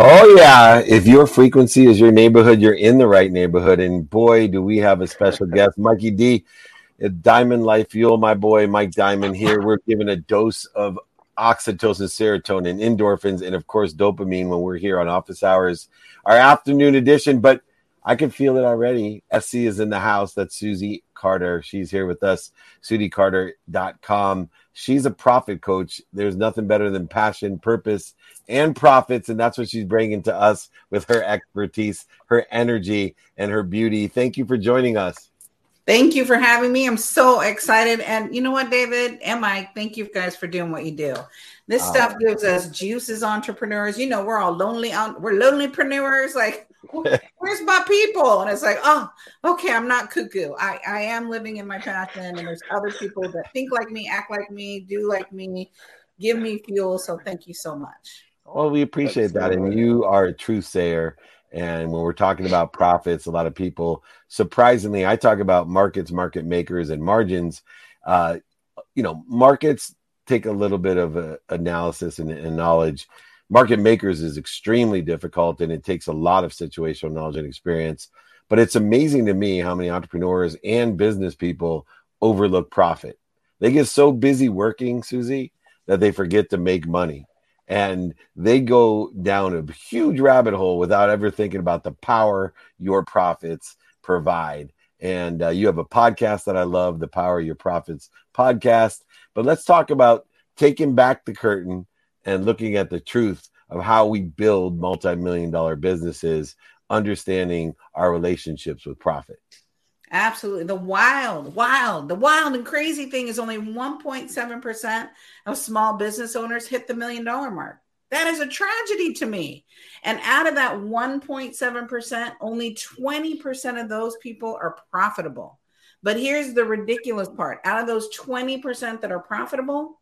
Oh yeah, if your frequency is your neighborhood, you're in the right neighborhood. And boy, do we have a special guest, Mikey D, Diamond Life Fuel. My boy Mike Diamond here. We're giving a dose of oxytocin, serotonin, endorphins, and of course dopamine when we're here on office hours, our afternoon edition. But I can feel it already. SC is in the house. That's Susie Carder. She's here with us, SusieCarder.com. She's a profit coach. There's nothing better than passion, purpose, and profits. And that's what she's bringing to us with her expertise, her energy, and her beauty. Thank you for joining us. Thank you for having me. I'm so excited. And you know what, David and Mike, thank you guys for doing what you do. This uh, stuff gives us juices, entrepreneurs. You know, we're all lonely, we're lonelypreneurs. Like, where's my people? And it's like, oh, okay, I'm not cuckoo. I, I am living in my passion, and there's other people that think like me, act like me, do like me, give me fuel. So thank you so much. Well, we appreciate that. And you are a true sayer. And when we're talking about profits, a lot of people, surprisingly, I talk about markets, market makers, and margins. Uh, you know, markets take a little bit of a, analysis and, and knowledge market makers is extremely difficult and it takes a lot of situational knowledge and experience. But it's amazing to me how many entrepreneurs and business people overlook profit. They get so busy working, Susie, that they forget to make money. And they go down a huge rabbit hole without ever thinking about the power your profits provide. And uh, you have a podcast that I love, the Power Your Profits podcast. But let's talk about taking back the curtain and looking at the truth of how we build multi-million dollar businesses understanding our relationships with profit absolutely. The wild wild the wild and crazy thing is only 1.7% of small business owners hit the million dollar mark. That is a tragedy to me. And out of that 1.7% only 20% of those people are profitable. But here's the ridiculous part. Out of those 20% that are profitable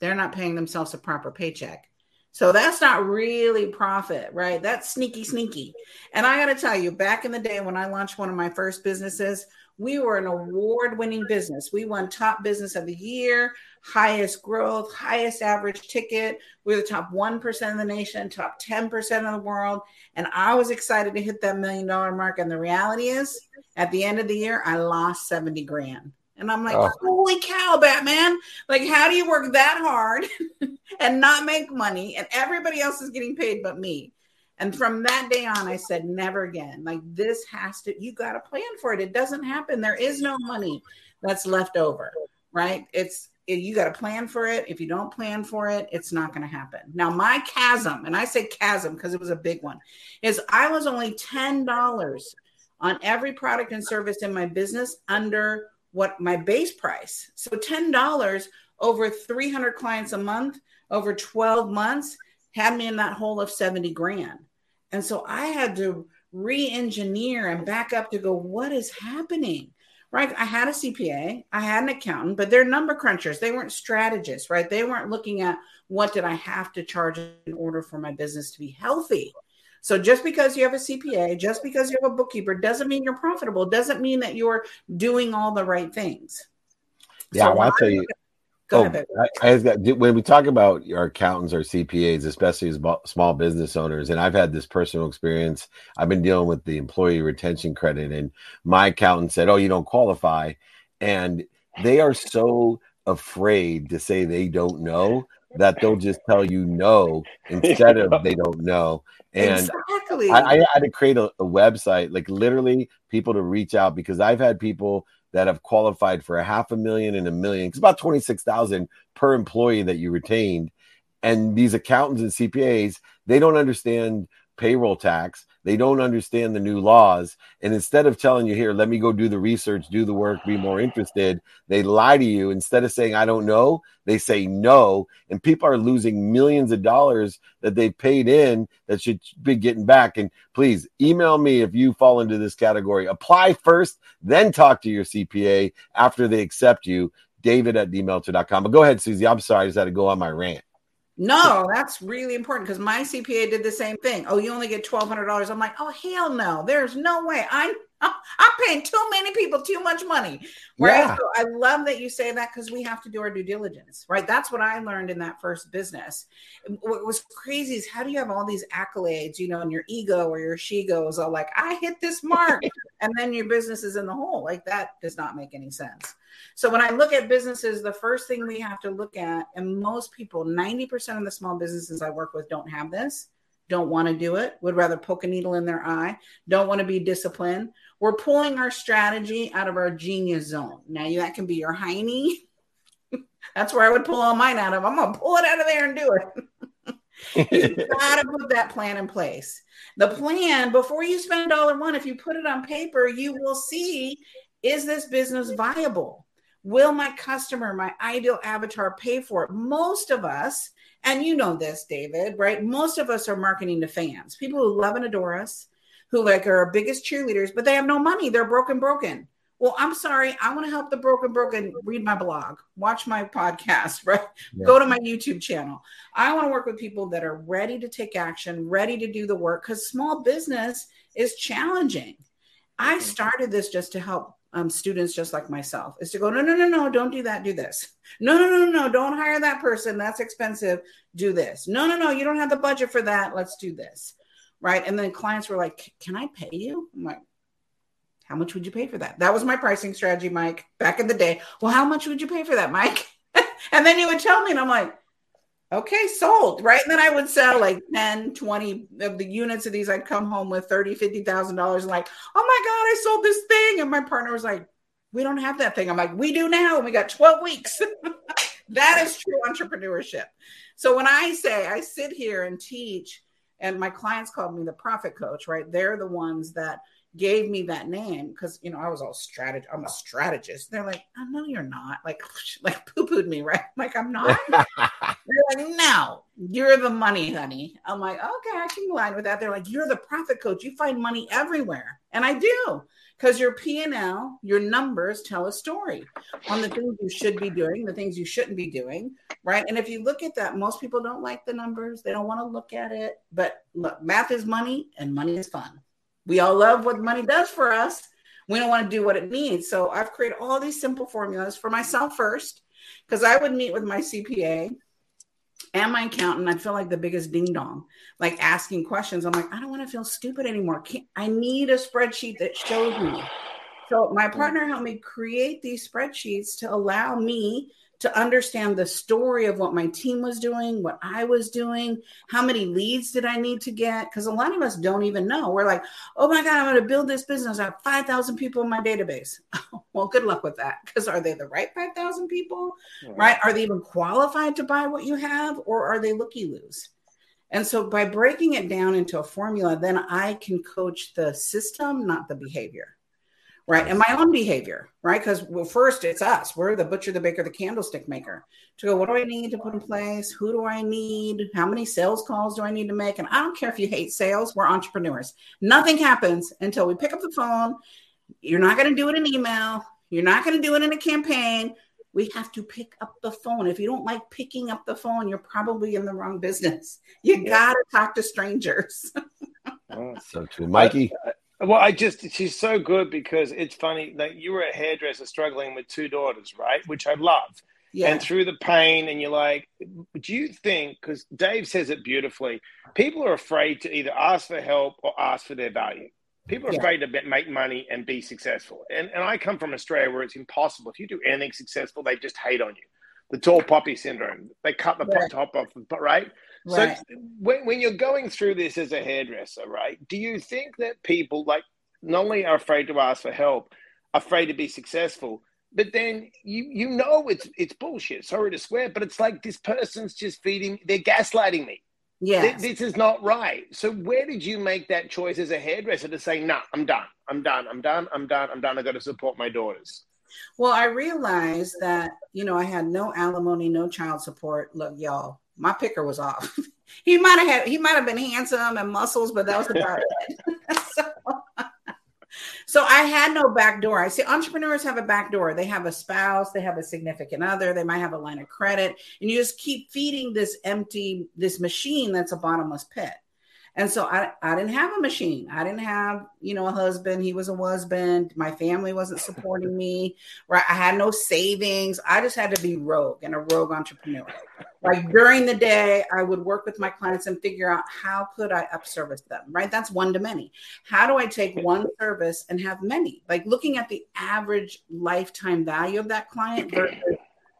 they're not paying themselves a proper paycheck. So that's not really profit, right? That's sneaky, sneaky. And I got to tell you, back in the day when I launched one of my first businesses, we were an award winning business. We won top business of the year, highest growth, highest average ticket. We were the top 1% of the nation, top 10% of the world. And I was excited to hit that million dollar mark. And the reality is, at the end of the year, I lost 70 grand. And I'm like, oh. holy cow, Batman. Like, how do you work that hard and not make money? And everybody else is getting paid but me. And from that day on, I said, never again. Like, this has to, you got to plan for it. It doesn't happen. There is no money that's left over, right? It's, you got to plan for it. If you don't plan for it, it's not going to happen. Now, my chasm, and I say chasm because it was a big one, is I was only $10 on every product and service in my business under what my base price. So $10 over 300 clients a month over 12 months had me in that hole of 70 grand. And so I had to re-engineer and back up to go, what is happening? Right. I had a CPA, I had an accountant, but they're number crunchers. They weren't strategists, right? They weren't looking at what did I have to charge in order for my business to be healthy. So just because you have a CPA, just because you have a bookkeeper, doesn't mean you're profitable. Doesn't mean that you're doing all the right things. Yeah, so well, I'll tell you. oh, ahead, I, I got, when we talk about our accountants or CPAs, especially as small business owners, and I've had this personal experience. I've been dealing with the employee retention credit, and my accountant said, "Oh, you don't qualify," and they are so afraid to say they don't know that they'll just tell you no instead of they don't know. And exactly. I, I, had to create a, a, website, like literally people to reach out because I've had people that have qualified for a half a million and a million. It's about 26,000 per employee that you retained. And these accountants and CPAs, they don't understand payroll tax. They don't understand the new laws. And instead of telling you, here, let me go do the research, do the work, be more interested, they lie to you. Instead of saying, I don't know, they say no. And people are losing millions of dollars that they paid in that should be getting back. And please email me if you fall into this category. Apply first, then talk to your CPA after they accept you. David at dmeltzer.com. But go ahead, Susie. I'm sorry. I just had to go on my rant. No, that's really important because my CPA did the same thing. Oh, you only get twelve hundred dollars. I'm like, oh hell no, there's no way. I I'm paying too many people too much money. Right. Yeah. So I love that you say that because we have to do our due diligence. Right. That's what I learned in that first business. What was crazy is how do you have all these accolades, you know, and your ego or your she goes all like, I hit this mark, and then your business is in the hole. Like that does not make any sense. So when I look at businesses, the first thing we have to look at, and most people, 90% of the small businesses I work with don't have this, don't want to do it, would rather poke a needle in their eye, don't want to be disciplined. We're pulling our strategy out of our genius zone. Now that can be your hiney. That's where I would pull all mine out of. I'm gonna pull it out of there and do it. you gotta put that plan in place. The plan before you spend dollar one, if you put it on paper, you will see is this business viable? Will my customer, my ideal avatar, pay for it? Most of us, and you know this, David, right? Most of us are marketing to fans, people who love and adore us, who like are our biggest cheerleaders, but they have no money. They're broken, broken. Well, I'm sorry. I want to help the broken, broken. Read my blog, watch my podcast, right? Yeah. Go to my YouTube channel. I want to work with people that are ready to take action, ready to do the work because small business is challenging. I started this just to help um, students just like myself is to go, no, no, no, no, don't do that. Do this. No, no, no, no, don't hire that person. That's expensive. Do this. No, no, no, you don't have the budget for that. Let's do this. Right. And then clients were like, can I pay you? I'm like, how much would you pay for that? That was my pricing strategy, Mike, back in the day. Well, how much would you pay for that, Mike? and then he would tell me, and I'm like, okay, sold, right? And then I would sell like 10, 20 of the units of these. I'd come home with 30, $50,000 and like, oh my God, I sold this thing. And my partner was like, we don't have that thing. I'm like, we do now. And we got 12 weeks. that is true entrepreneurship. So when I say I sit here and teach, and my clients called me the profit coach, right? They're the ones that gave me that name because you know I was all strategy. I'm a strategist. They're like, "I oh, know you're not." Like, like poo pooed me, right? Like I'm not. They're like, "No, you're the money, honey." I'm like, "Okay, I can align with that." They're like, "You're the profit coach. You find money everywhere," and I do because your P and L, your numbers tell a story on the things you should be doing, the things you shouldn't be doing, right? And if you look at that, most people don't like the numbers. They don't want to look at it. But look, math is money, and money is fun. We all love what money does for us. We don't want to do what it needs. So I've created all these simple formulas for myself first, because I would meet with my CPA and my accountant. I'd feel like the biggest ding dong, like asking questions. I'm like, I don't want to feel stupid anymore. I need a spreadsheet that shows me. So my partner helped me create these spreadsheets to allow me to understand the story of what my team was doing, what I was doing, how many leads did I need to get? Because a lot of us don't even know. We're like, oh my God, I'm going to build this business. I have 5,000 people in my database. well, good luck with that. Because are they the right 5,000 people? Right. right? Are they even qualified to buy what you have? Or are they looky loos? And so by breaking it down into a formula, then I can coach the system, not the behavior right? And my own behavior, right? Because well, first it's us. We're the butcher, the baker, the candlestick maker. To go, what do I need to put in place? Who do I need? How many sales calls do I need to make? And I don't care if you hate sales. We're entrepreneurs. Nothing happens until we pick up the phone. You're not going to do it in email. You're not going to do it in a campaign. We have to pick up the phone. If you don't like picking up the phone, you're probably in the wrong business. You got to talk to strangers. so true. Mikey? Well, I just she's so good because it's funny that you were a hairdresser struggling with two daughters, right? Which I love. Yeah. And through the pain, and you're like, do you think? Because Dave says it beautifully. People are afraid to either ask for help or ask for their value. People are yeah. afraid to make money and be successful. And and I come from Australia where it's impossible. If you do anything successful, they just hate on you. The tall poppy syndrome. They cut the right. top off, right? Right. So when, when you're going through this as a hairdresser, right, do you think that people like not only are afraid to ask for help, afraid to be successful, but then you you know it's it's bullshit. Sorry to swear, but it's like this person's just feeding. They're gaslighting me. Yeah, this, this is not right. So where did you make that choice as a hairdresser to say, "No, nah, I'm done. I'm done. I'm done. I'm done. I'm done. I got to support my daughters." Well, I realized that you know I had no alimony, no child support. Look, y'all, my picker was off. he might have had he might have been handsome and muscles, but that was about it. so, So I had no back door. I see entrepreneurs have a back door. They have a spouse, they have a significant other, they might have a line of credit, and you just keep feeding this empty, this machine that's a bottomless pit. And so I, I didn't have a machine. I didn't have, you know, a husband. He was a husband. My family wasn't supporting me. Right. I had no savings. I just had to be rogue and a rogue entrepreneur. Like during the day, I would work with my clients and figure out how could I upservice them. Right. That's one to many. How do I take one service and have many? Like looking at the average lifetime value of that client versus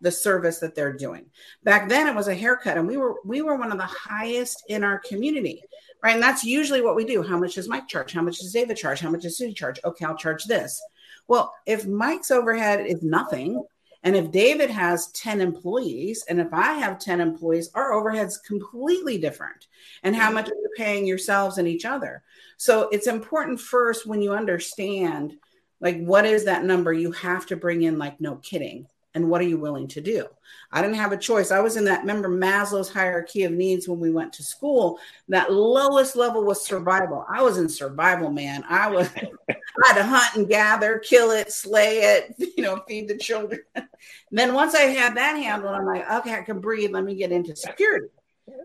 the service that they're doing. Back then it was a haircut and we were we were one of the highest in our community right? And that's usually what we do. How much does Mike charge? How much does David charge? How much does Susie charge? Okay, I'll charge this. Well, if Mike's overhead is nothing, and if David has 10 employees, and if I have 10 employees, our overhead's completely different. And how much are you paying yourselves and each other? So it's important first when you understand like what is that number you have to bring in like no kidding and what are you willing to do? I didn't have a choice. I was in that remember maslow's hierarchy of needs when we went to school? That lowest level was survival. I was in survival man. I was i had to hunt and gather kill it slay it you know feed the children. Then once i had that handled i'm like okay i can breathe. Let me get into security.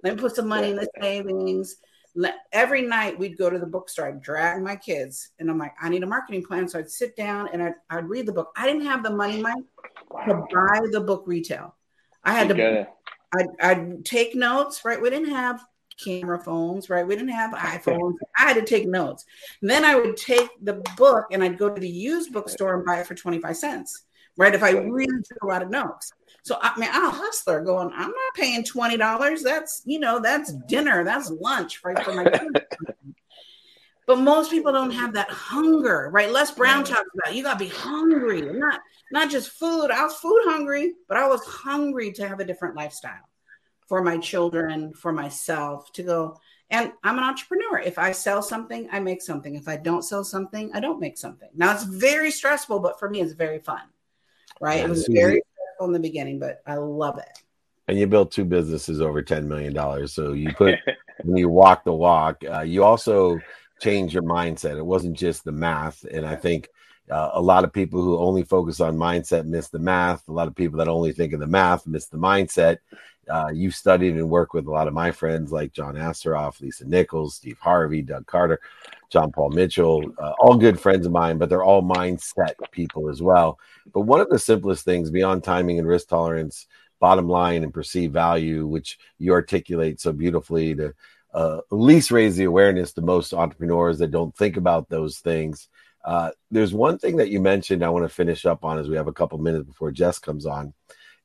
Let me put some money in the savings. Every night we'd go to the bookstore. I'd drag my kids, and I'm like, I need a marketing plan. So I'd sit down and I'd, I'd read the book. I didn't have the money, Mike, to buy the book retail. I had to. I'd, I'd take notes. Right, we didn't have camera phones. Right, we didn't have iPhones. I had to take notes. And then I would take the book and I'd go to the used bookstore and buy it for twenty five cents. Right, if I really took a lot of notes. So I mean, I'm a hustler going, I'm not paying $20. That's, you know, that's dinner, that's lunch right for my But most people don't have that hunger, right? Les Brown talks about you gotta be hungry, not not just food. I was food hungry, but I was hungry to have a different lifestyle for my children, for myself, to go. And I'm an entrepreneur. If I sell something, I make something. If I don't sell something, I don't make something. Now it's very stressful, but for me, it's very fun. Right? Yeah, it was very stressful in the beginning, but I love it. And you built two businesses over ten million dollars. So you put when you walk the walk, uh, you also change your mindset. It wasn't just the math, and I think uh, a lot of people who only focus on mindset miss the math. A lot of people that only think of the math miss the mindset. Uh, you've studied and worked with a lot of my friends like John Assaraf, Lisa Nichols, Steve Harvey, Doug Carter, John Paul Mitchell, uh, all good friends of mine, but they're all mindset people as well. But one of the simplest things beyond timing and risk tolerance, bottom line and perceived value, which you articulate so beautifully to uh, at least raise the awareness to most entrepreneurs that don't think about those things. Uh, there's one thing that you mentioned I want to finish up on as we have a couple minutes before Jess comes on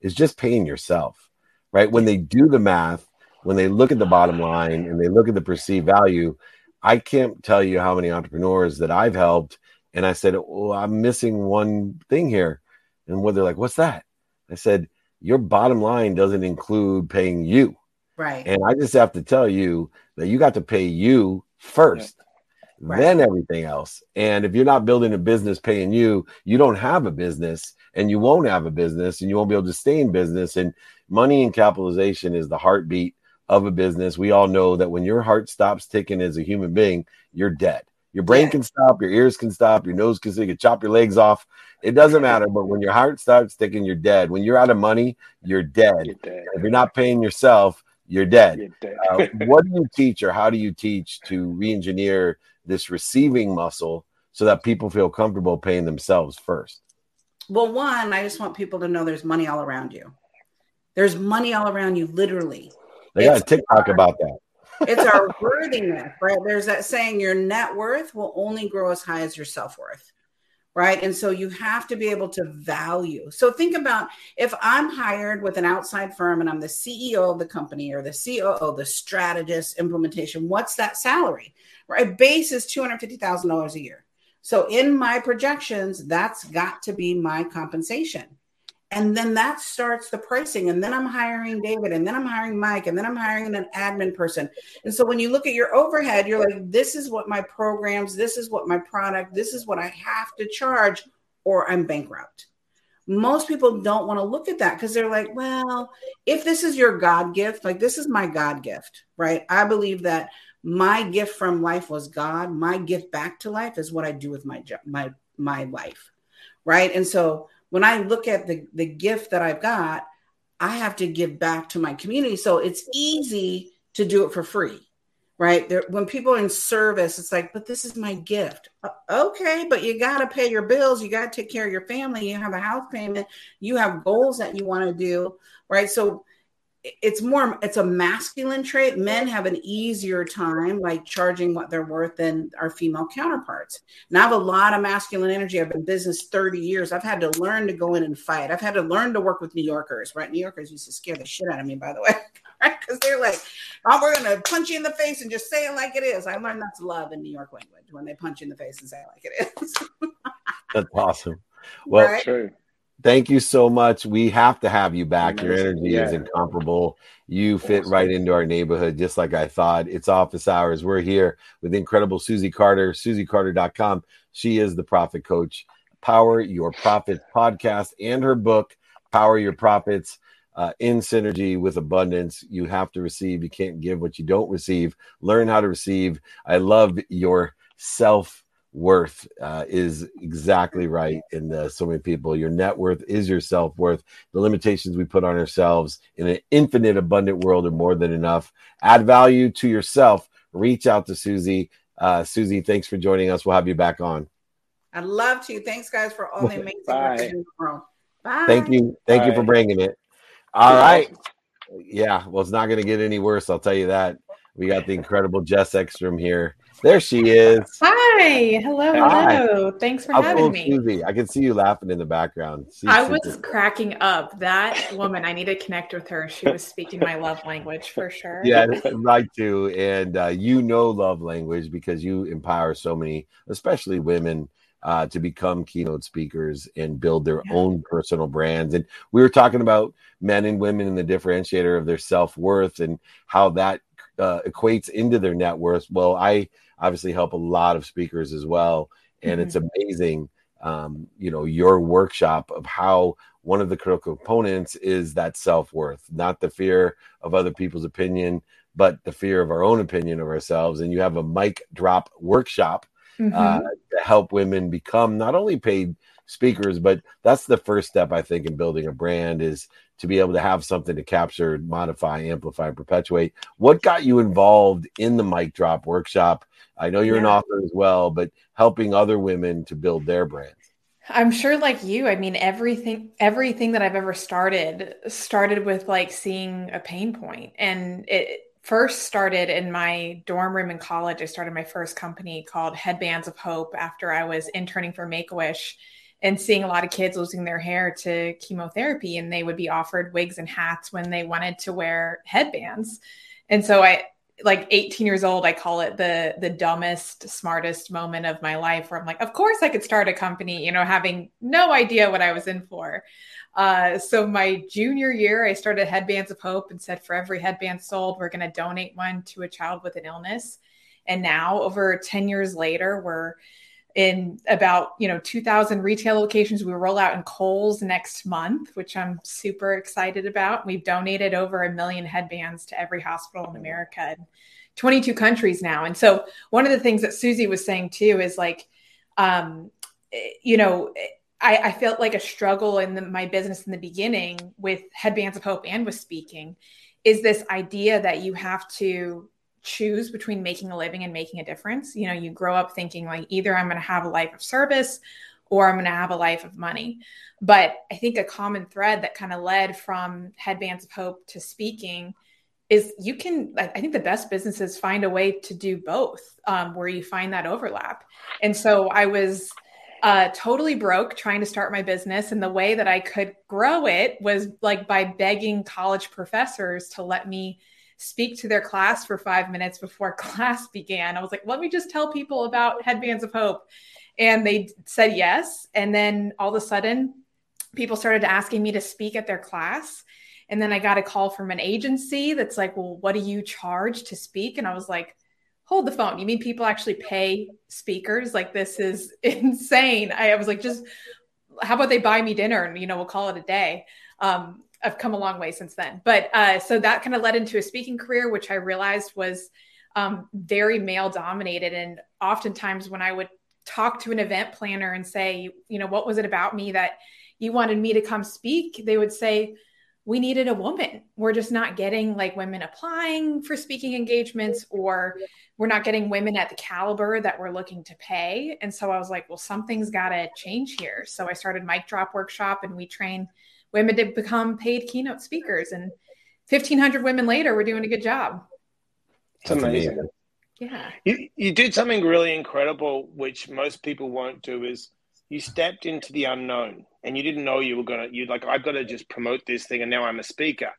is just paying yourself, right? When they do the math, when they look at the bottom line and they look at the perceived value, I can't tell you how many entrepreneurs that I've helped. And I said, well, I'm missing one thing here. And what they're like, what's that? I said, your bottom line doesn't include paying you. Right. And I just have to tell you that you got to pay you first, right. then everything else. And if you're not building a business paying you, you don't have a business and you won't have a business and you won't be able to stay in business. And money and capitalization is the heartbeat of a business, we all know that when your heart stops ticking as a human being, you're dead. Your brain yeah. can stop, your ears can stop, your nose can, so you can chop your legs off. It doesn't matter. But when your heart starts ticking, you're dead. When you're out of money, you're dead. You're dead. If you're not paying yourself, you're dead. You're dead. uh, what do you teach, or how do you teach to re-engineer this receiving muscle so that people feel comfortable paying themselves first? Well, one, I just want people to know there's money all around you. There's money all around you, literally. They got a TikTok our, about that. it's our worthiness, right? There's that saying your net worth will only grow as high as your self worth, right? And so you have to be able to value. So think about if I'm hired with an outside firm and I'm the CEO of the company or the COO, the strategist, implementation, what's that salary, right? Base is $250,000 a year. So in my projections, that's got to be my compensation and then that starts the pricing and then i'm hiring david and then i'm hiring mike and then i'm hiring an admin person and so when you look at your overhead you're like this is what my programs this is what my product this is what i have to charge or i'm bankrupt most people don't want to look at that because they're like well if this is your god gift like this is my god gift right i believe that my gift from life was God. My gift back to life is what I do with my my my life, right? And so when I look at the the gift that I've got, I have to give back to my community. So it's easy to do it for free, right? There, when people are in service, it's like, but this is my gift. Uh, okay, but you got to pay your bills. You got to take care of your family. You have a house payment. You have goals that you want to do, right? So it's more it's a masculine trait. Men have an easier time like charging what they're worth than our female counterparts. And i have a lot of masculine energy. I've been business 30 years. I've had to learn to go in and fight. I've had to learn to work with new yorkers right? New yorkers used to scare the shit out of me by the way right? Because they're like oh we're gonna punch you in the face and just say it like it is. I learned that's love in new york language when they punch you in the face and say it like it is. That's awesome. Well right? true thank you so much. We have to have you back. Your energy yeah. is incomparable. You fit awesome. right into our neighborhood, just like I thought. It's office hours. We're here with incredible Susie Carder, susiecarder.com. She is the profit coach. Power Your Profits podcast and her book, Power Your Profits. Uh, in synergy with abundance, you have to receive. You can't give what you don't receive. Learn how to receive. I love your self worth uh, is exactly right in uh, so many people. Your net worth is your self worth. The limitations we put on ourselves in an infinite, abundant world are more than enough. Add value to yourself. Reach out to Susie. Uh, Susie, thanks for joining us. We'll have you back on. I'd love to. Thanks, guys, for all the amazing Bye. work Bye. Thank you. Thank Bye. you for bringing it. All right. Yeah. Well, it's not going to get any worse. I'll tell you that. We got the incredible Jess Ekstrom here. There she is. Hi. Hello. Hello. Thanks for How having me. Susie. I can see you laughing in the background. She's I was super. cracking up. That woman, I need to connect with her. She was speaking my love language for sure. Yeah, right too. And uh, you know love language because you empower so many, especially women, uh, to become keynote speakers and build their yeah. own personal brands. And we were talking about men and women and the differentiator of their self worth and how that uh, equates into their net worth. Well, I obviously help a lot of speakers as well, and mm-hmm. it's amazing. Um, you know, your workshop of how one of the critical components is that self worth, not the fear of other people's opinion, but the fear of our own opinion of ourselves. And you have a mic drop workshop mm-hmm. uh, to help women become not only paid speakers, but that's the first step I think in building a brand is to be able to have something to capture, modify, amplify, and perpetuate. What got you involved in the mic drop workshop? I know you're yeah. an author as well, but helping other women to build their brands. I'm sure like you, I mean everything everything that I've ever started started with like seeing a pain point and it first started in my dorm room in college. I started my first company called Headbands of Hope after I was interning for Make-A-Wish and seeing a lot of kids losing their hair to chemotherapy and they would be offered wigs and hats when they wanted to wear headbands. And so i like 18 years old i call it the the dumbest smartest moment of my life where i'm like of course i could start a company you know having no idea what i was in for. Uh, so my junior year i started headbands of hope and said for every headband sold we're going to donate one to a child with an illness. And now over 10 years later we're in about you know 2000 retail locations. We roll out in Kohl's next month which i'm super excited about. We've donated over a million headbands to every hospital in america in 22 countries now. And so one of the things that susie was saying too is like um, you know I, I, felt like a struggle in the, my business in the beginning with headbands of hope and with speaking is this idea that you have to choose between making a living and making a difference. You know, you grow up thinking like either I'm going to have a life of service or I'm going to have a life of money. But I think a common thread that kind of led from Headbands of Hope to speaking is you can, I think the best businesses find a way to do both um, where you find that overlap. And so I was uh, totally broke trying to start my business. And the way that I could grow it was like by begging college professors to let me speak to their class for five minutes before class began. I was like, let me just tell people about Headbands of Hope. And they said yes. And then all of a sudden, people started asking me to speak at their class. And then I got a call from an agency that's like, well, what do you charge to speak? And I was like, hold the phone. You mean people actually pay speakers? Like, this is insane. I, was like, just how about they buy me dinner and, you know, we'll call it a day. Um, I've come a long way since then. But uh, so that kind of led into a speaking career, which I realized was um, very male dominated. And oftentimes, when I would talk to an event planner and say, you know, what was it about me that you wanted me to come speak? They would say, we needed a woman. We're just not getting like women applying for speaking engagements, or we're not getting women at the caliber that we're looking to pay. And so I was like, well, something's got to change here. So I started Mic Drop Workshop and we train women to become paid keynote speakers. And 1,500 women later, we're doing a good job. It's amazing. Yeah. You, you did something really incredible, which most people won't do, is you stepped into the unknown and you didn't know you were going to, you like, I've got to just promote this thing and now I'm a speaker.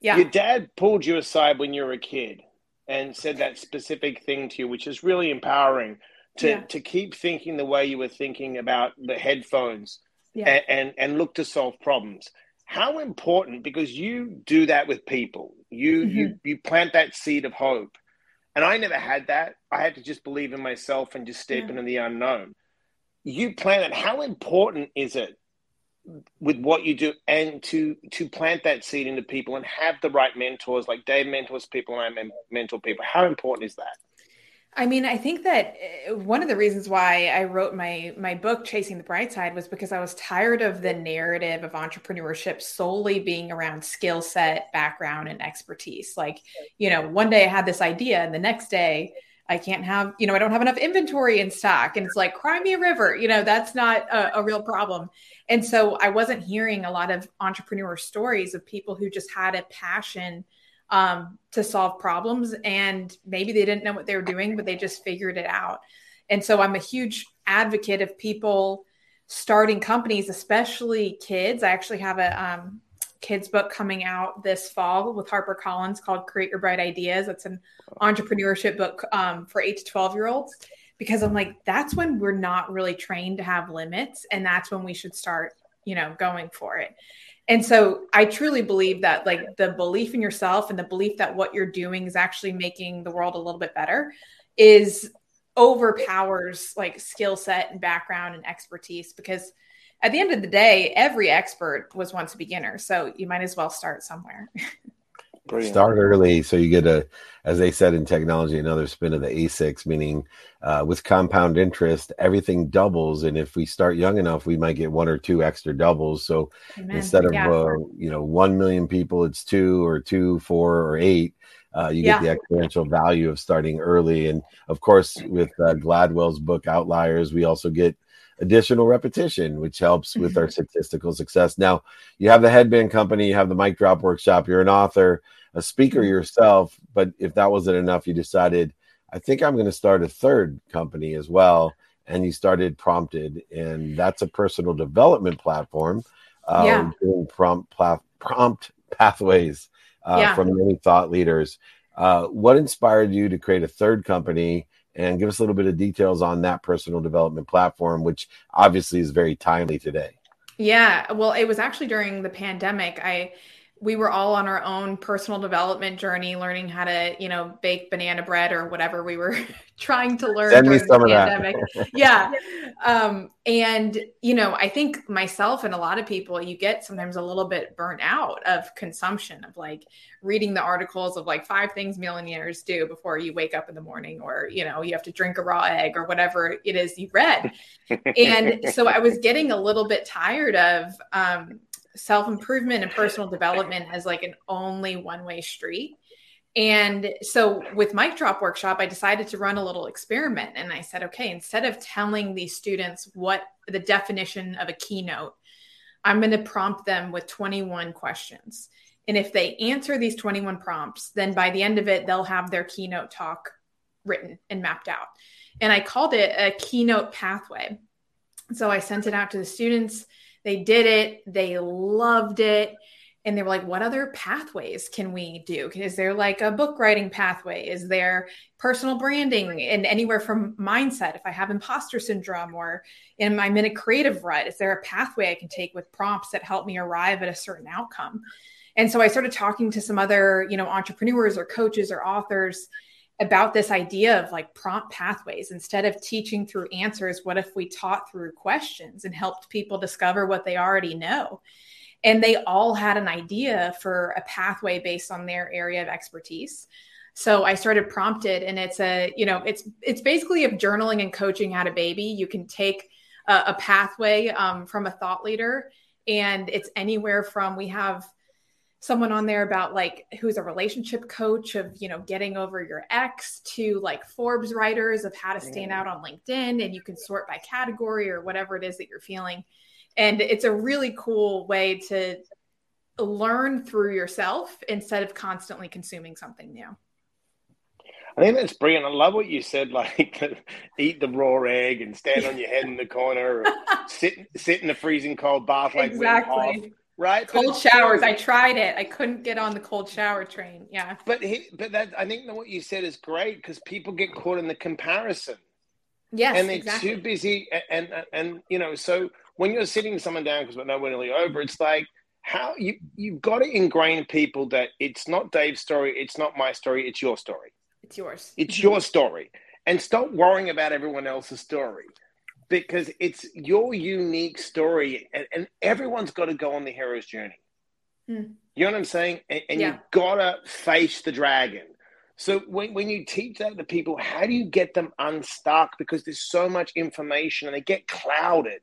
Yeah. Your dad pulled you aside when you were a kid and said that specific thing to you, which is really empowering to, yeah. to keep thinking the way you were thinking about the headphones yeah. and, and, and look to solve problems how important because you do that with people you mm-hmm. you you plant that seed of hope and i never had that i had to just believe in myself and just step yeah. into the unknown you plant it how important is it with what you do and to to plant that seed into people and have the right mentors? Like dave mentors people and i mentor people. How important is that? I mean, I think that eh, one of the reasons why I wrote my my book Chasing the Bright Side was because I was tired of the narrative of entrepreneurship solely being around skill set, background and expertise. Like, you know, one day I had this idea and the next day I can't have, you know, I don't have enough inventory in stock and it's like cry me a river, you know, that's not a, a real problem. And so I wasn't hearing a lot of entrepreneur stories of people who just had a passion um, to solve problems. And maybe they didn't know what they were doing, but they just figured it out. And so I'm a huge advocate of people starting companies, especially kids. I actually have a um, kids book coming out this fall with HarperCollins called Create Your Bright Ideas. It's an entrepreneurship book um, for eight to 12 year olds because I'm like, that's when we're not really trained to have limits. And that's when we should start, you know, going for it. And so I truly believe that like the belief in yourself and the belief that what you're doing is actually making the world a little bit better is overpowers like skill set and background and expertise because at the end of the day every expert was once a beginner so you might as well start somewhere Brilliant. Start early so you get a, as they said in technology, another spin of the ASICs, meaning uh, with compound interest, everything doubles. And if we start young enough, we might get one or two extra doubles. So Amen. instead of yeah. uh, you know one million people, it's two or two, four or eight. Uh, you yeah. get the exponential value of starting early. And of course, with uh, Gladwell's book Outliers, we also get additional repetition, which helps with our statistical success. Now, you have the headband company, you have the mic drop workshop, you're an author, a speaker mm-hmm. yourself. But if that wasn't enough, you decided, I think I'm going to start a third company as well. And you started Prompted, and that's a personal development platform. Uh, yeah. Doing prompt, pla- prompt pathways uh, yeah. from many thought leaders. Uh, what inspired you to create a third company and give us a little bit of details on that personal development platform, which obviously is very timely today. Yeah, well, it was actually during the pandemic. I we were all on our own personal development journey, learning how to, you know, bake banana bread or whatever we were trying to learn Send me some of pandemic. That. yeah. Um, and, you know, I think myself and a lot of people, you get sometimes a little bit burnt out of consumption of like reading the articles of like five things millionaires do before you wake up in the morning, or, you know, you have to drink a raw egg or whatever it is you read. and so I was getting a little bit tired of, um, self improvement and personal development as like an only one way street. And so with Mic Drop Workshop, I decided to run a little experiment. And I said, okay, instead of telling these students what the definition of a keynote, I'm going to prompt them with 21 questions. And if they answer these 21 prompts, then by the end of it, they'll have their keynote talk written and mapped out. And I called it a keynote pathway. So I sent it out to the students they did it, they loved it. And they were like, what other pathways can we do? Is there like a book writing pathway? Is there personal branding and anywhere from mindset? If I have imposter syndrome or am I in a creative rut, is there a pathway I can take with prompts that help me arrive at a certain outcome? And so I started talking to some other, you know, entrepreneurs or coaches or authors about this idea of like prompt pathways instead of teaching through answers what if we taught through questions and helped people discover what they already know? And they all had an idea for a pathway based on their area of expertise. So I started prompted and it's a, you know, it's it's basically if journaling and coaching had a baby, you can take a, a pathway um, from a thought leader and it's anywhere from we have someone on there about like who's a relationship coach of you know getting over your ex to like forbes writers of how to stand mm. out on linkedin and you can sort by category or whatever it is that you're feeling. And it's a really cool way to learn through yourself instead of constantly consuming something new. I think that's brilliant. I love what you said, like eat the raw egg and stand on your head in the corner, or sit sit in the freezing cold bath like exactly right? Cold showers. I tried it. I couldn't get on the cold shower train. Yeah. But he, but that I think that what you said is great because people get caught in the comparison. Yes, and they're exactly. too busy. And, and and you know, so when you're sitting someone down because we're nowhere nearly over, it's like how you you've got to ingrain people that it's not Dave's story, it's not my story, it's your story. It's yours. It's mm-hmm. your story, and stop worrying about everyone else's story because it's your unique story and, and everyone's got to go on the hero's journey. Mm. You know what I'm saying? And, and yeah. you've got to face the dragon. So when, when you teach that to people, how do you get them unstuck? Because there's so much information and they get clouded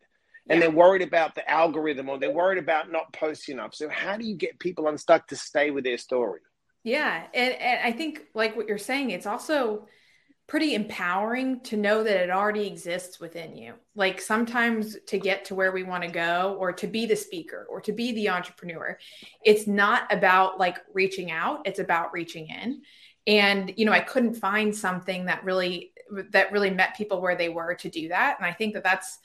and yeah. they're worried about the algorithm or they're worried about not posting enough. So how do you get people unstuck to stay with their story? Yeah. And, and I think like what you're saying, it's also – pretty empowering to know that it already exists within you. Like sometimes to get to where we want to go or to be the speaker or to be the entrepreneur, it's not about like reaching out, it's about reaching in. And you know, I couldn't find something that really that really met people where they were to do that. And I think that that's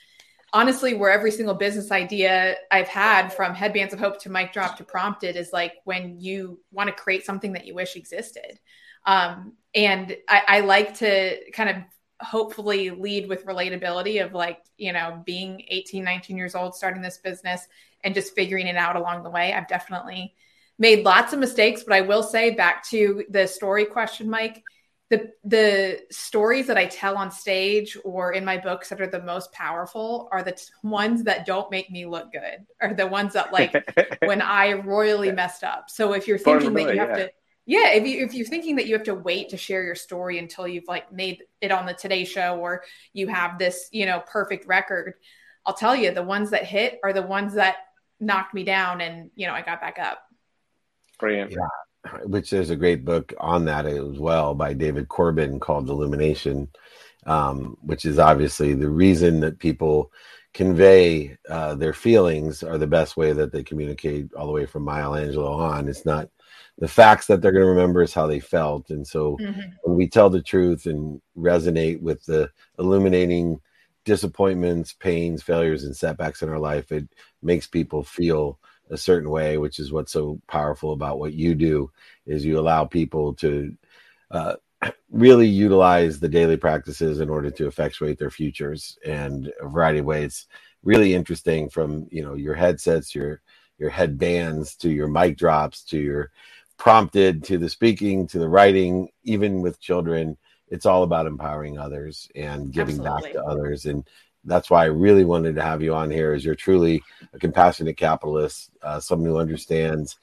honestly where every single business idea I've had from headbands of hope to mic drop to prompted is like when you want to create something that you wish existed. Um, and I, I like to kind of hopefully lead with relatability of like you know being 18 19 years old starting this business and just figuring it out along the way i've definitely made lots of mistakes but i will say back to the story question mike the the stories that i tell on stage or in my books that are the most powerful are the t- ones that don't make me look good or the ones that like when i royally messed up so if you're thinking that you have yeah. to yeah if you if you're thinking that you have to wait to share your story until you've like made it on the today show or you have this you know perfect record i'll tell you the ones that hit are the ones that knocked me down and you know i got back up brilliant yeah which there's a great book on that as well by david corbin called illumination um, which is obviously the reason that people convey uh, their feelings are the best way that they communicate all the way from michelangelo on. It's not the facts that they're going to remember is how they felt and so mm-hmm. when we tell the truth and resonate with the illuminating disappointments pains failures and setbacks in our life it makes people feel a certain way which is what's so powerful about what you do is you allow people to uh, really utilize the daily practices in order to effectuate their futures and a variety of ways really interesting from you know your headsets your your headbands to your mic drops to your prompted to the speaking to the writing even with children it's all about empowering others and giving Absolutely. back to others and that's why i really wanted to have you on here is you're truly a compassionate capitalist uh, someone who understands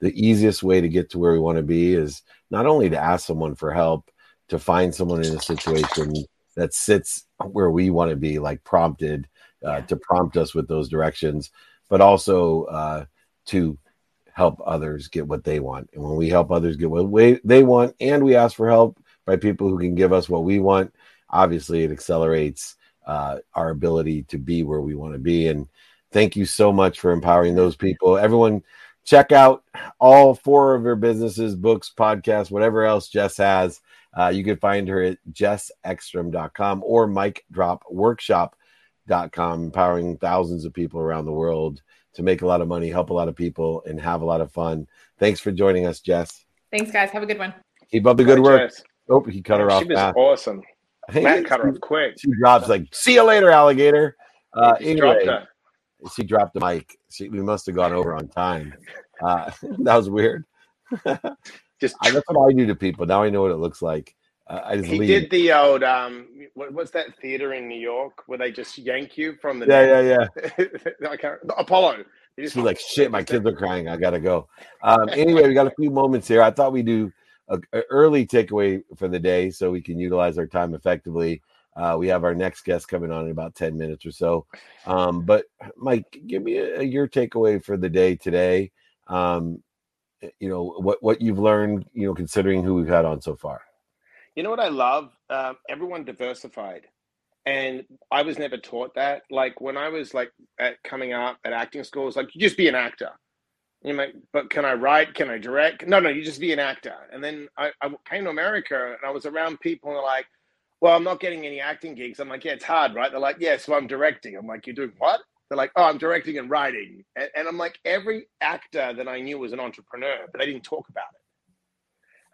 the easiest way to get to where we want to be is not only to ask someone for help to find someone in a situation that sits where we want to be like prompted uh, to prompt us with those directions but also uh, to help others get what they want. And when we help others get what they want and we ask for help by people who can give us what we want, obviously it accelerates uh, our ability to be where we want to be. And thank you so much for empowering those people. Everyone, check out all four of her businesses, books, podcasts, whatever else Jess has. Uh, you can find her at jessekstrom.com or micdropworkshop.com, empowering thousands of people around the world to make a lot of money, help a lot of people, and have a lot of fun. Thanks for joining us, Jess. Thanks, guys. Have a good one. Keep up the good work. Jess. Oh, he cut her off. She was fast. awesome. Matt cut her off quick. She drops like, "See you later, alligator." Uh, anyway, dropped she dropped the mic. She, we must have gone over on time. Uh, that was weird. just I, that's what I do to people. Now I know what it looks like. Uh, I just he leave. did the old um, what, what's that theater in New York where they just yank you from the yeah yeah yeah I can't, Apollo. She's like shit. My kids are crying. I gotta go. Um, anyway, we got a few moments here. I thought we do a, a early takeaway for the day so we can utilize our time effectively. Uh, we have our next guest coming on in about 10 minutes or so. Um, but Mike, give me a, your takeaway for the day today. Um, you know, what, what you've learned, you know, considering who we've had on so far. You know what I love? Uh, everyone diversified. And I was never taught that. Like when I was like at coming up at acting schools, like you just be an actor. You might, but can I write? Can I direct? No, no, you just be an actor. And then I, I came to America and I was around people and like, well, I'm not getting any acting gigs. I'm like, yeah, it's hard, right? They're like, yeah, so I'm directing. I'm like, you're doing what? They're like, oh, I'm directing and writing. And, and I'm like, every actor that I knew was an entrepreneur, but they didn't talk about it.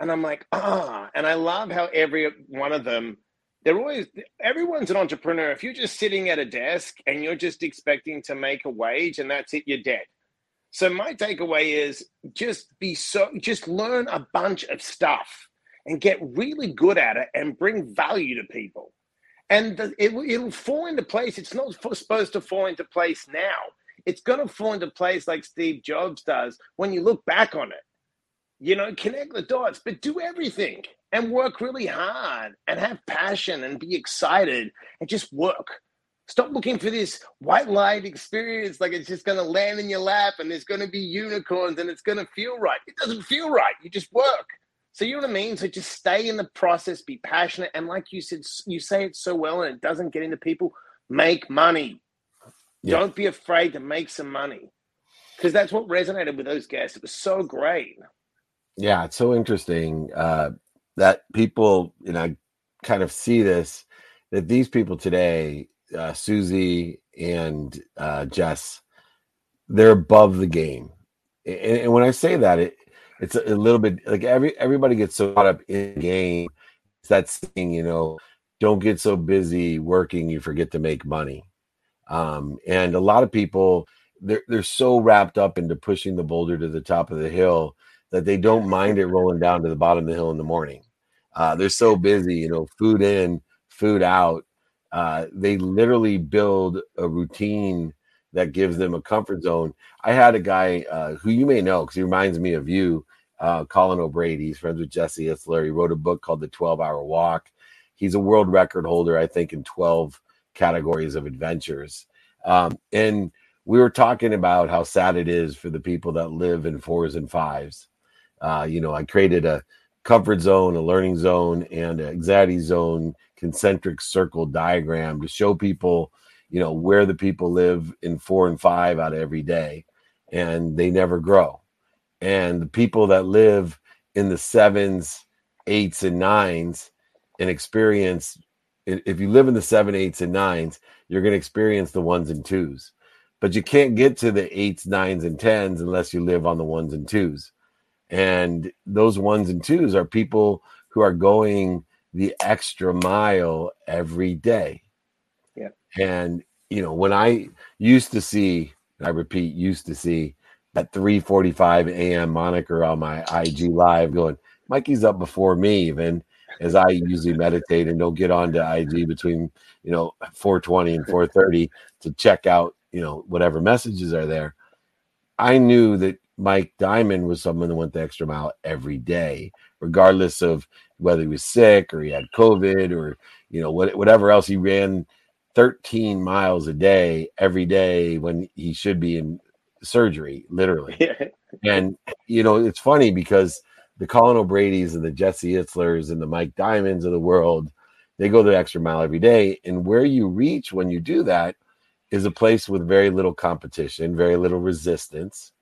And I'm like, ah. And I love how every one of them, they're always, everyone's an entrepreneur. If you're just sitting at a desk and you're just expecting to make a wage and that's it, you're dead. So my takeaway is just be so, just learn a bunch of stuff and get really good at it and bring value to people. And the, it, it'll fall into place. It's not supposed to fall into place now. It's going to fall into place like Steve Jobs does when you look back on it. You know, connect the dots, but do everything and work really hard and have passion and be excited and just work. Stop looking for this white light experience like it's just going to land in your lap and there's going to be unicorns and it's going to feel right. It doesn't feel right. You just work. So you know what I mean? So just stay in the process, be passionate, and like you said, you say it so well, and it doesn't get into people. Make money. Yeah. Don't be afraid to make some money, because that's what resonated with those guests. It was so great. Yeah, it's so interesting uh, that people, you know, kind of see this that these people today, uh, Susie and uh, Jess, they're above the game. And, and when I say that, it it's a, a, little bit like every everybody gets so caught up in the game. It's that saying, you know, don't get so busy working you forget to make money. Um, and a lot of people they're they're so wrapped up into pushing the boulder to the top of the hill that they don't mind it rolling down to the bottom of the hill in the morning. Uh, they're so busy, you know, food in, food out. Uh, they literally build a routine that gives them a comfort zone. I had a guy uh, who you may know because he reminds me of you, uh, Colin O'Brady. He's friends with Jesse Itzler. He wrote a book called The 12 Hour Walk. He's a world record holder, I think, in 12 categories of adventures. Um, and we were talking about how sad it is for the people that live in fours and fives. Uh, you know, I created a comfort zone, a learning zone, and an anxiety zone concentric circle diagram to show people you know where the people live in four and five out of every day and they never grow. And the people that live in the sevens eights and nines and experience if you live in the seven eights and nines you're going to experience the ones and twos. But you can't get to the eights nines and tens unless you live on the ones and twos and those ones and twos are people who are going the extra mile every day Yeah. and you know, when I used to see, I repeat, used to see that 3:45 a.m. moniker on my IG live going, Mikey's up before me, even as I usually meditate and don't get onto IG between you know 4:20 and 4:30 to check out you know whatever messages are there. I knew that Mike Diamond was someone that went the extra mile every day, regardless of whether he was sick or he had COVID or you know whatever else he ran 13 miles a day every day when he should be in surgery, literally. and you know, it's funny because the Colin O'Brady's and the Jesse Itzlers and the Mike Diamonds of the world, they go the extra mile every day. And where you reach when you do that is a place with very little competition, very little resistance,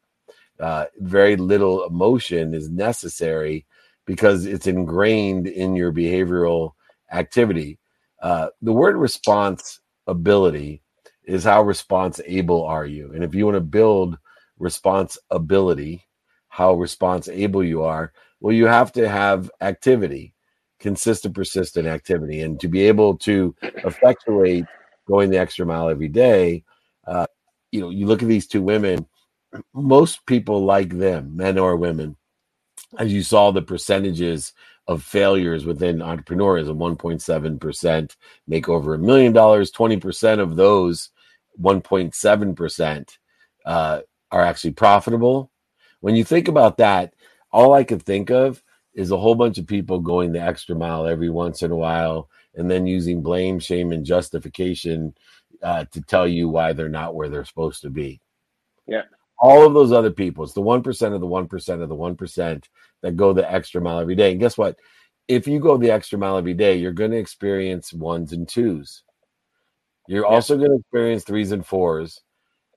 uh, very little emotion is necessary because it's ingrained in your behavioral activity. Uh, the word response ability is how response able are you? And if you want to build response ability, how response able you are, well, you have to have activity, consistent, persistent activity. And to be able to effectuate going the extra mile every day, uh, you know, you look at these two women, most people like them, men or women, as you saw the percentages of failures within entrepreneurism 1.7% make over a million dollars 20% of those 1.7% uh, are actually profitable when you think about that all i could think of is a whole bunch of people going the extra mile every once in a while and then using blame, shame, and justification uh, to tell you why they're not where they're supposed to be. Yeah. All of those other people, it's the 1% of the 1% of the 1% that go the extra mile every day. And guess what? If you go the extra mile every day, you're going to experience ones and twos. You're yeah. also going to experience threes and fours.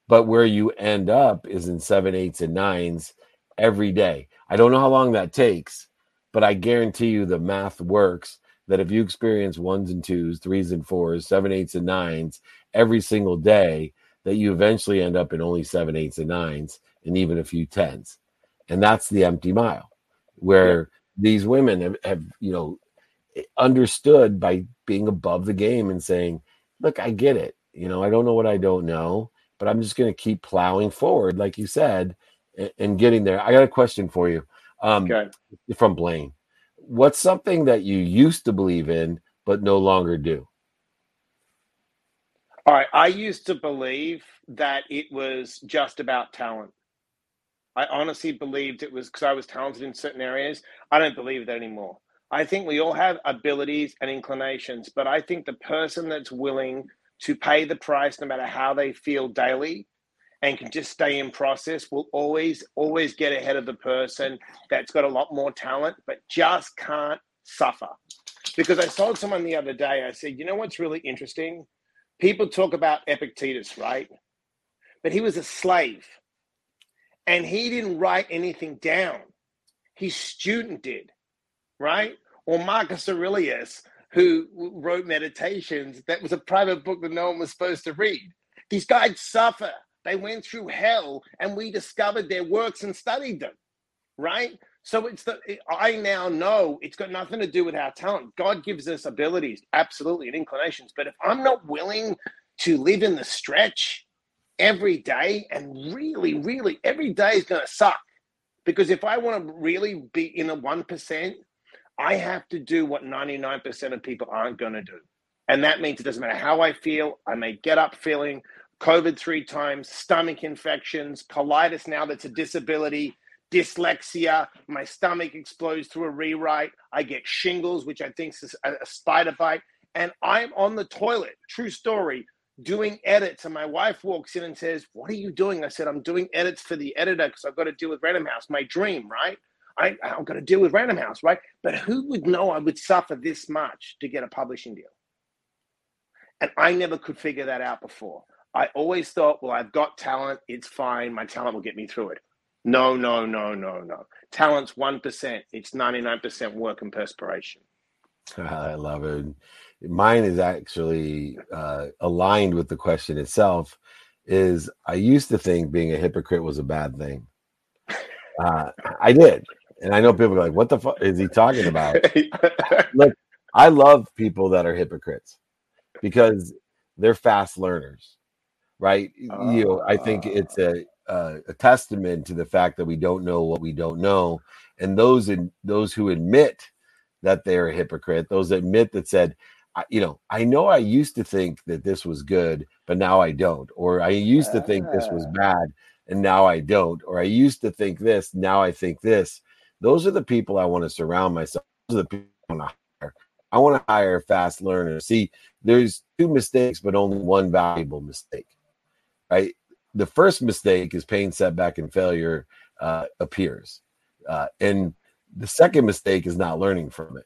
But where you end up is in seven, eights, and nines every day. I don't know how long that takes, but I guarantee you the math works that if you experience ones and twos, threes and fours, seven, eights, and nines every single day, that you eventually end up in only seven, eights, and nines, and even a few tens. And that's the empty mile, where yeah. these women have, have, you know, understood by being above the game and saying, look, I get it. You know, I don't know what I don't know, but I'm just going to keep plowing forward, like you said, and, and, getting there. I got a question for you um, okay. from Blaine. What's something that you used to believe in, but no longer do? All right. I used to believe that it was just about talent. I honestly believed it was because I was talented in certain areas. I don't believe that anymore. I think we all have abilities and inclinations, but I think the person that's willing to pay the price no matter how they feel daily and can just stay in process will always always get ahead of the person that's got a lot more talent but just can't suffer because i told someone the other day i said you know what's really interesting people talk about epictetus right? But he was a slave. And he didn't write anything down. His student did right? Or marcus aurelius who wrote meditations that was a private book that no one was supposed to read. These guys suffer. They went through hell and we discovered their works and studied them, right? So it's the I now know it's got nothing to do with our talent. God gives us abilities, absolutely, and inclinations. But if I'm not willing to live in the stretch every day, and really, really, every day is going to suck. Because if I want to really be in a 1%, I have to do what 99% of people aren't going to do. And that means it doesn't matter how I feel, I may get up feeling COVID three times, stomach infections, colitis now that's a disability, dyslexia, my stomach explodes through a rewrite, I get shingles, which I think is a, a spider bite, and I'm on the toilet, true story, doing edits. And my wife walks in and says, What are you doing? I said, I'm doing edits for the editor because I've got to deal with Random House, my dream, right? I, I'm going to deal with Random House, right? But who would know I would suffer this much to get a publishing deal? And I never could figure that out before. I always thought, well, I've got talent. It's fine. My talent will get me through it. No, no, no, no, no. Talent's 1%. It's 99% work and perspiration. I love it. Mine is actually uh, aligned with the question itself. Is I used to think being a hypocrite was a bad thing. Uh, I did, and I know people are like, "What the fuck is he talking about?" Look, I love people that are hypocrites because they're fast learners right? Uh, you know, I think it's a, a, a testament to the fact that we don't know what we don't know, and those in those who admit that they're a hypocrite, those that admit that said, you know, I know I used to think that this was good, but now I don't, or I used to think this was ah. bad, and now I don't, or I used to think this, now I think this. Those are the people I want to surround myself. Those are the people I want to hire. I want to hire fast learners. See, there's two mistakes, but only one valuable mistake right? The first mistake is pain, setback, and failure uh, appears, uh, and the second mistake is not learning from it,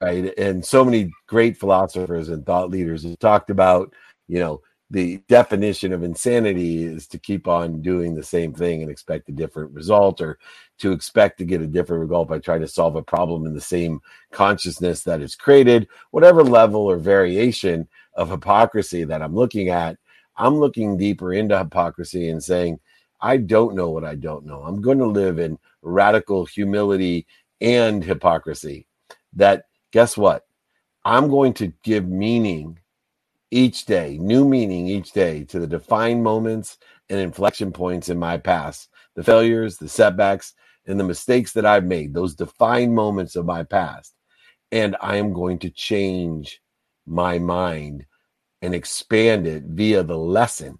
right? And so many great philosophers and thought leaders have talked about, you know, the definition of insanity is to keep on doing the same thing and expect a different result or to expect to get a different result by trying to solve a problem in the same consciousness that is created whatever level or variation of hypocrisy that i'm looking at I'm looking deeper into hypocrisy and saying, I don't know what I don't know. I'm going to live in radical humility and hypocrisy. That, guess what? I'm going to give meaning each day, new meaning each day to the defined moments and inflection points in my past, the failures, the setbacks, and the mistakes that I've made, those defined moments of my past. And I am going to change my mind and expand it via the lesson.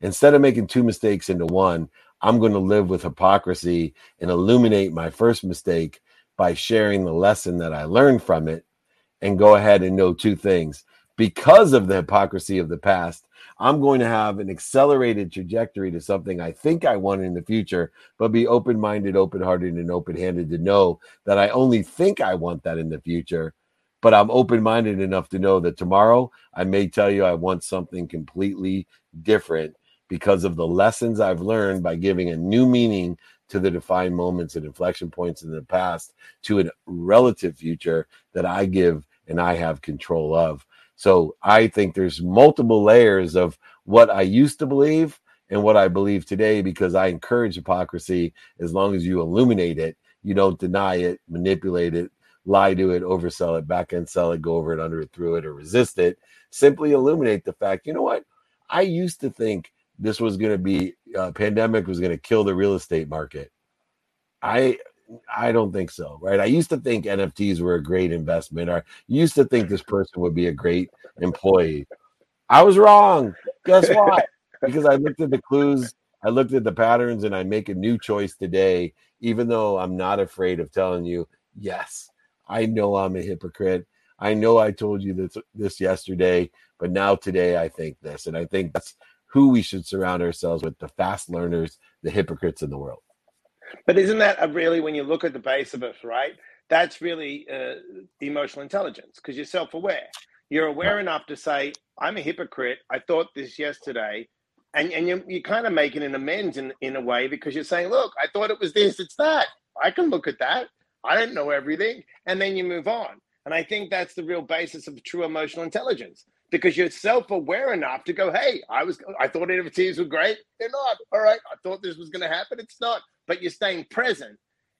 Instead of making two mistakes into one, I'm going to live with hypocrisy and illuminate my first mistake by sharing the lesson that I learned from it and go ahead and know two things. Because of the hypocrisy of the past, I'm going to have an accelerated trajectory to something I think I want in the future, but be open minded, open hearted, and open handed to know that I only think I want that in the future. But I'm open minded enough to know that tomorrow I may tell you I want something completely different because of the lessons I've learned by giving a new meaning to the defined moments and inflection points in the past to a relative future that I give and I have control of. So I think there's multiple layers of what I used to believe and what I believe today because I encourage hypocrisy as long as you illuminate it, you don't deny it, manipulate it, lie to it, oversell it, back end sell it, go over it, under it, through it, or resist it. Simply illuminate the fact, you know what? I used to think this was going to be uh, pandemic was going to kill the real estate market. I I don't think so, right? I used to think NFTs were a great investment. I used to think this person would be a great employee. I was wrong. Guess why? because I looked at the clues, I looked at the patterns, and I make a new choice today, even though I'm not afraid of telling you, yes, I know I'm a hypocrite. I know I told you this, this yesterday, but now today I think this. And I think that's who we should surround ourselves with the fast learners, the hypocrites in the world. But isn't that a really, when you look at the base of it, right? That's really uh, emotional intelligence because you're self aware. You're aware enough to say, I'm a hypocrite. I thought this yesterday. And, and you're, you're kind of making an amends in, in a way because you're saying, look, I thought it was this, it's that. I can look at that. I didn't know everything. And then you move on. And I think that's the real basis of true emotional intelligence because you're self-aware enough to go, hey, I was I thought NFTs were great. They're not. All right. I thought this was going to happen. It's not. But you're staying present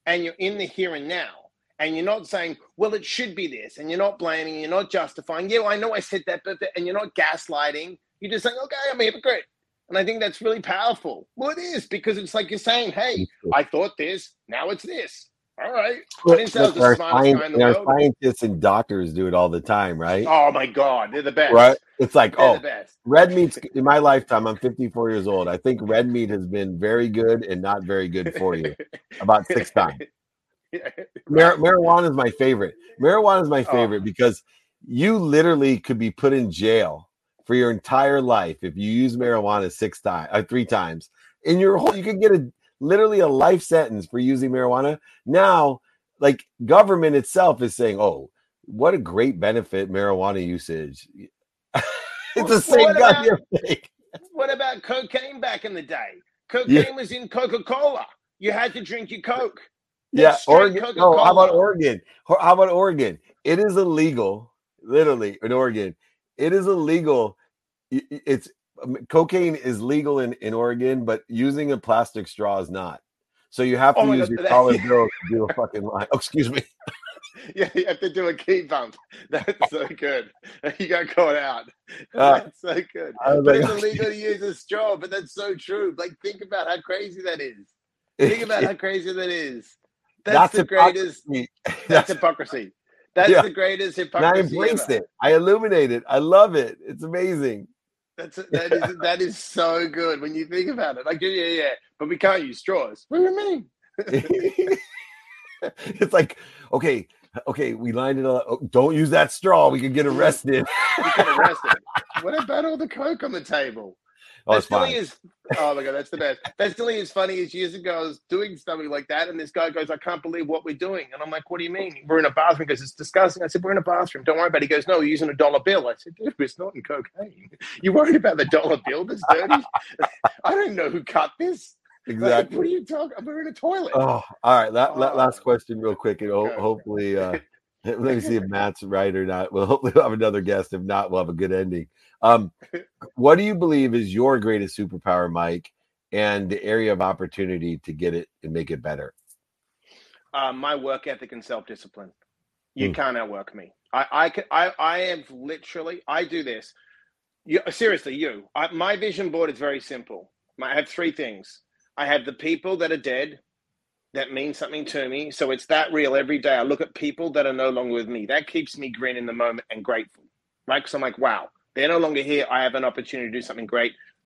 and you're in the here and now. And you're not saying, well, it should be this. And you're not blaming, you're not justifying. Yeah, well, I know I said that, but and you're not gaslighting. You're just saying, okay, I'm a hypocrite. And I think that's really powerful. Well, it is because it's like you're saying, hey, I thought this, now it's this. All right. I didn't was the science, world. Scientists and doctors do it all the time, right? Oh my God, they're the best. Right? It's like, they're oh, red meat. In my lifetime, I'm 54 years old. I think red meat has been very good and not very good for you about six times. Mar- marijuana is my favorite. Marijuana is my oh. favorite oh. because you literally could be put in jail for your entire life if you use marijuana six times or uh, three times. In your whole, you could get a literally a life sentence for using marijuana. Now, like government itself is saying, "Oh, what a great benefit marijuana usage." it's the same what goddamn about, thing. What about cocaine back in the day? Cocaine yeah. was in Coca Cola. You had to drink your Coke. yeah, Oregon. No, how about Oregon? How about Oregon? It is illegal, literally in Oregon. It is illegal. It's cocaine is legal in, in Oregon, but using a plastic straw is not. So you have to oh use God, your dollar bill to do a fucking line. Oh, excuse me. yeah, you have to do a key bump. That's so good. You got caught out. Uh, that's so good. But like, it's illegal to use a straw, but that's so true. Like, think about how crazy that is. Think about how crazy that is. That's, that's the greatest. That's, that's hypocrisy. That's yeah. the greatest hypocrisy. And I embraced ever. it. I illuminate it. I love it. It's amazing. That's that is that is so good when you think about it. Like yeah, yeah, yeah. But we can't use straws. What do you mean? it's like okay, okay, we lined it up. Oh, don't use that straw. We could get arrested. we get arrested. what about all the coke on the table? Oh, that still is. Oh my god, that's the best. That's still is funny. as years ago I was doing something like that, and this guy goes, "I can't believe what we're doing," and I'm like, "What do you mean? We're in a bathroom?" Goes, "It's disgusting." I said, "We're in a bathroom. Don't worry about it." He goes, "No, we're using a dollar bill." I said, "Dude, it's not in cocaine. You worried about the dollar bill that's dirty? I don't know who cut this." Exactly. Like, what are you talking? We're in a toilet. Oh, all right. That, oh. last question, real quick, and ho- hopefully, uh, let me see if Matt's right or not. We'll hopefully have another guest. If not, we'll have a good ending. Um, what do you believe is your greatest superpower, Mike, and the area of opportunity to get it and make it better? Uh, my work ethic and self discipline. You mm. can't outwork me. I, I, can, I, I have literally. I do this. You, seriously, you. I, my vision board is very simple. I have three things. I have the people that are dead that mean something to me. So it's that real every day. I look at people that are no longer with me. That keeps me green in the moment and grateful, right? Because I'm like, wow, they're no longer here. I have an opportunity to do something great